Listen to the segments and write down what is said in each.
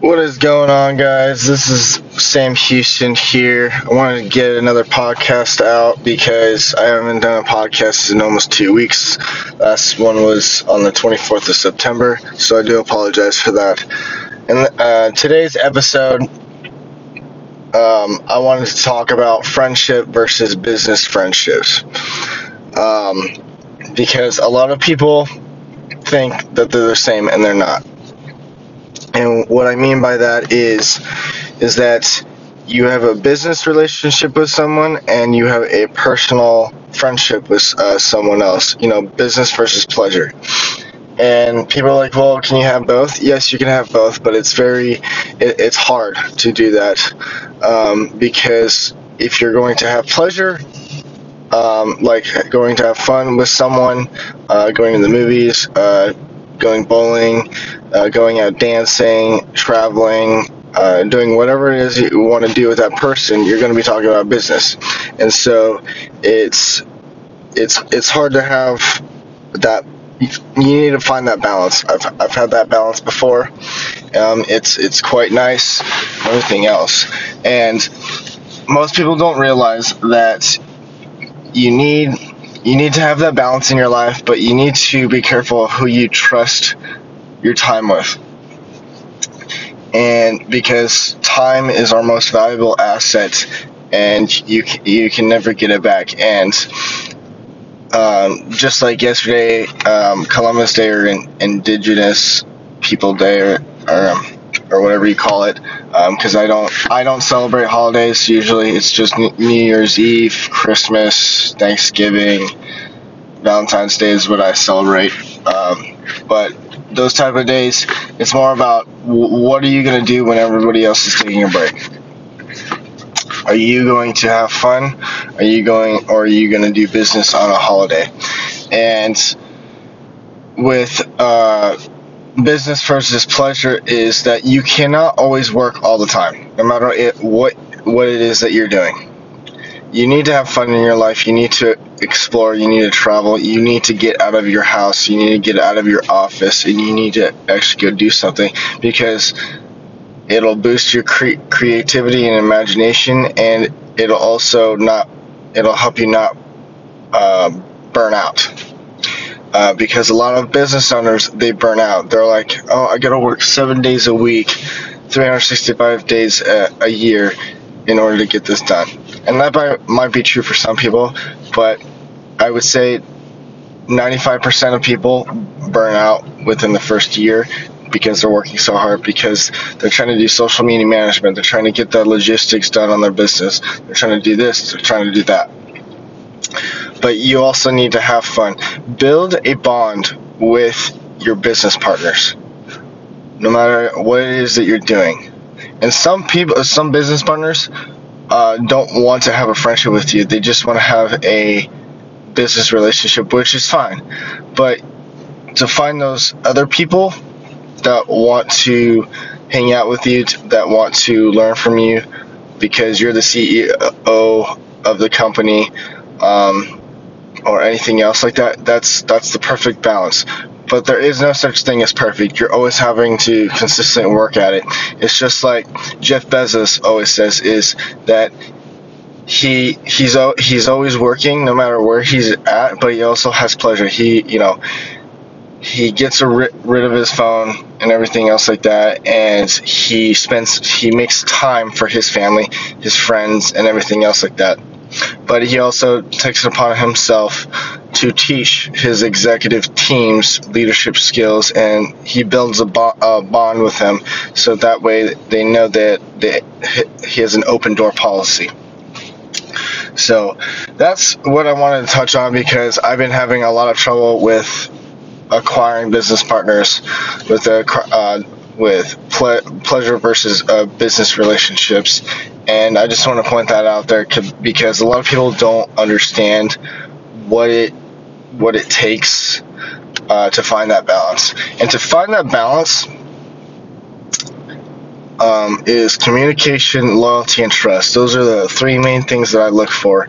What is going on, guys? This is Sam Houston here. I wanted to get another podcast out because I haven't done a podcast in almost two weeks. Last one was on the 24th of September, so I do apologize for that. And uh, today's episode, um, I wanted to talk about friendship versus business friendships. Um, because a lot of people think that they're the same and they're not. And what I mean by that is is that you have a business relationship with someone and you have a personal friendship with uh, someone else. You know, business versus pleasure. And people are like, well, can you have both? Yes, you can have both, but it's very, it, it's hard to do that um, because if you're going to have pleasure, um, like going to have fun with someone, uh, going to the movies, uh, going bowling, uh, going out dancing, traveling, uh, doing whatever it is you want to do with that person, you're going to be talking about business, and so it's it's it's hard to have that. You need to find that balance. I've, I've had that balance before. Um, it's it's quite nice. Everything else, and most people don't realize that you need you need to have that balance in your life, but you need to be careful of who you trust your time with. And because time is our most valuable asset, and you you can never get it back. And um, just like yesterday, um, Columbus Day or in, Indigenous People Day or, or um, or whatever you call it because um, I don't I don't celebrate holidays usually it's just New Year's Eve Christmas Thanksgiving Valentine's Day is what I celebrate um, but those type of days. It's more about what are you going to do when everybody else is taking a break? Are you going to have fun? Are you going or are you going to do business on a holiday? And with uh, business versus pleasure is that you cannot always work all the time, no matter it, what what it is that you're doing. You need to have fun in your life. You need to explore. You need to travel. You need to get out of your house. You need to get out of your office, and you need to actually go do something because it'll boost your cre- creativity and imagination, and it'll also not. It'll help you not uh, burn out uh, because a lot of business owners they burn out. They're like, oh, I gotta work seven days a week, 365 days a, a year in order to get this done. And that might, might be true for some people, but I would say 95% of people burn out within the first year because they're working so hard because they're trying to do social media management, they're trying to get the logistics done on their business, they're trying to do this, they're trying to do that but you also need to have fun. Build a bond with your business partners, no matter what it is that you're doing. And some people, some business partners, uh, don't want to have a friendship with you. They just want to have a business relationship, which is fine. But to find those other people that want to hang out with you, that want to learn from you, because you're the CEO of the company, um, or anything else like that, that's that's the perfect balance. But there is no such thing as perfect. You're always having to consistently work at it. It's just like Jeff Bezos always says is that he he's he's always working no matter where he's at, but he also has pleasure. He you know he gets rid, rid of his phone and everything else like that and he spends he makes time for his family his friends and everything else like that but he also takes it upon himself to teach his executive teams leadership skills and he builds a, bo- a bond with them so that way they know that, that he has an open door policy. So that's what I wanted to touch on because I've been having a lot of trouble with acquiring business partners with uh, with ple- pleasure versus uh, business relationships. And I just want to point that out there because a lot of people don't understand what it what it takes uh, to find that balance. And to find that balance um, is communication, loyalty, and trust. Those are the three main things that I look for,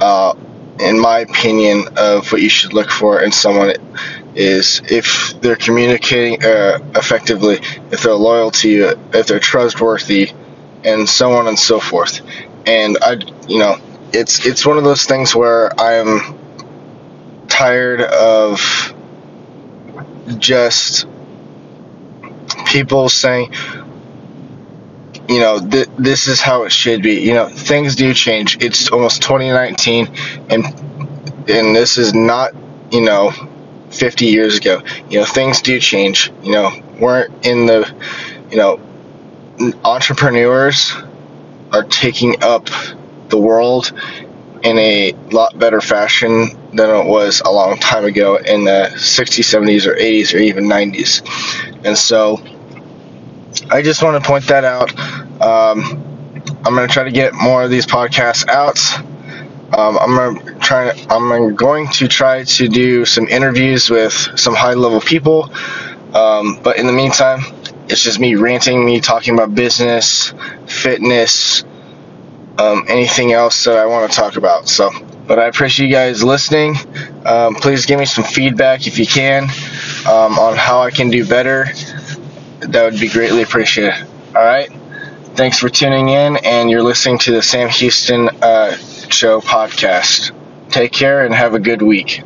uh, in my opinion, of what you should look for in someone is if they're communicating uh, effectively, if they're loyal to you, if they're trustworthy, and so on and so forth. And I, you know, it's it's one of those things where I'm tired of just people saying, you know, th- this is how it should be. You know, things do change. It's almost 2019, and and this is not, you know, 50 years ago. You know, things do change. You know, we're in the, you know, entrepreneurs are taking up the world in a lot better fashion than it was a long time ago in the 60s, 70s, or 80s, or even 90s. And so I just want to point that out. Um, I'm going to try to get more of these podcasts out. Um, I'm to try. I'm going to try to do some interviews with some high-level people. Um, but in the meantime, it's just me ranting, me talking about business, fitness, um, anything else that I want to talk about. So, but I appreciate you guys listening. Um, please give me some feedback if you can um, on how I can do better. That would be greatly appreciated. All right. Thanks for tuning in, and you're listening to the Sam Houston uh, Show podcast. Take care and have a good week.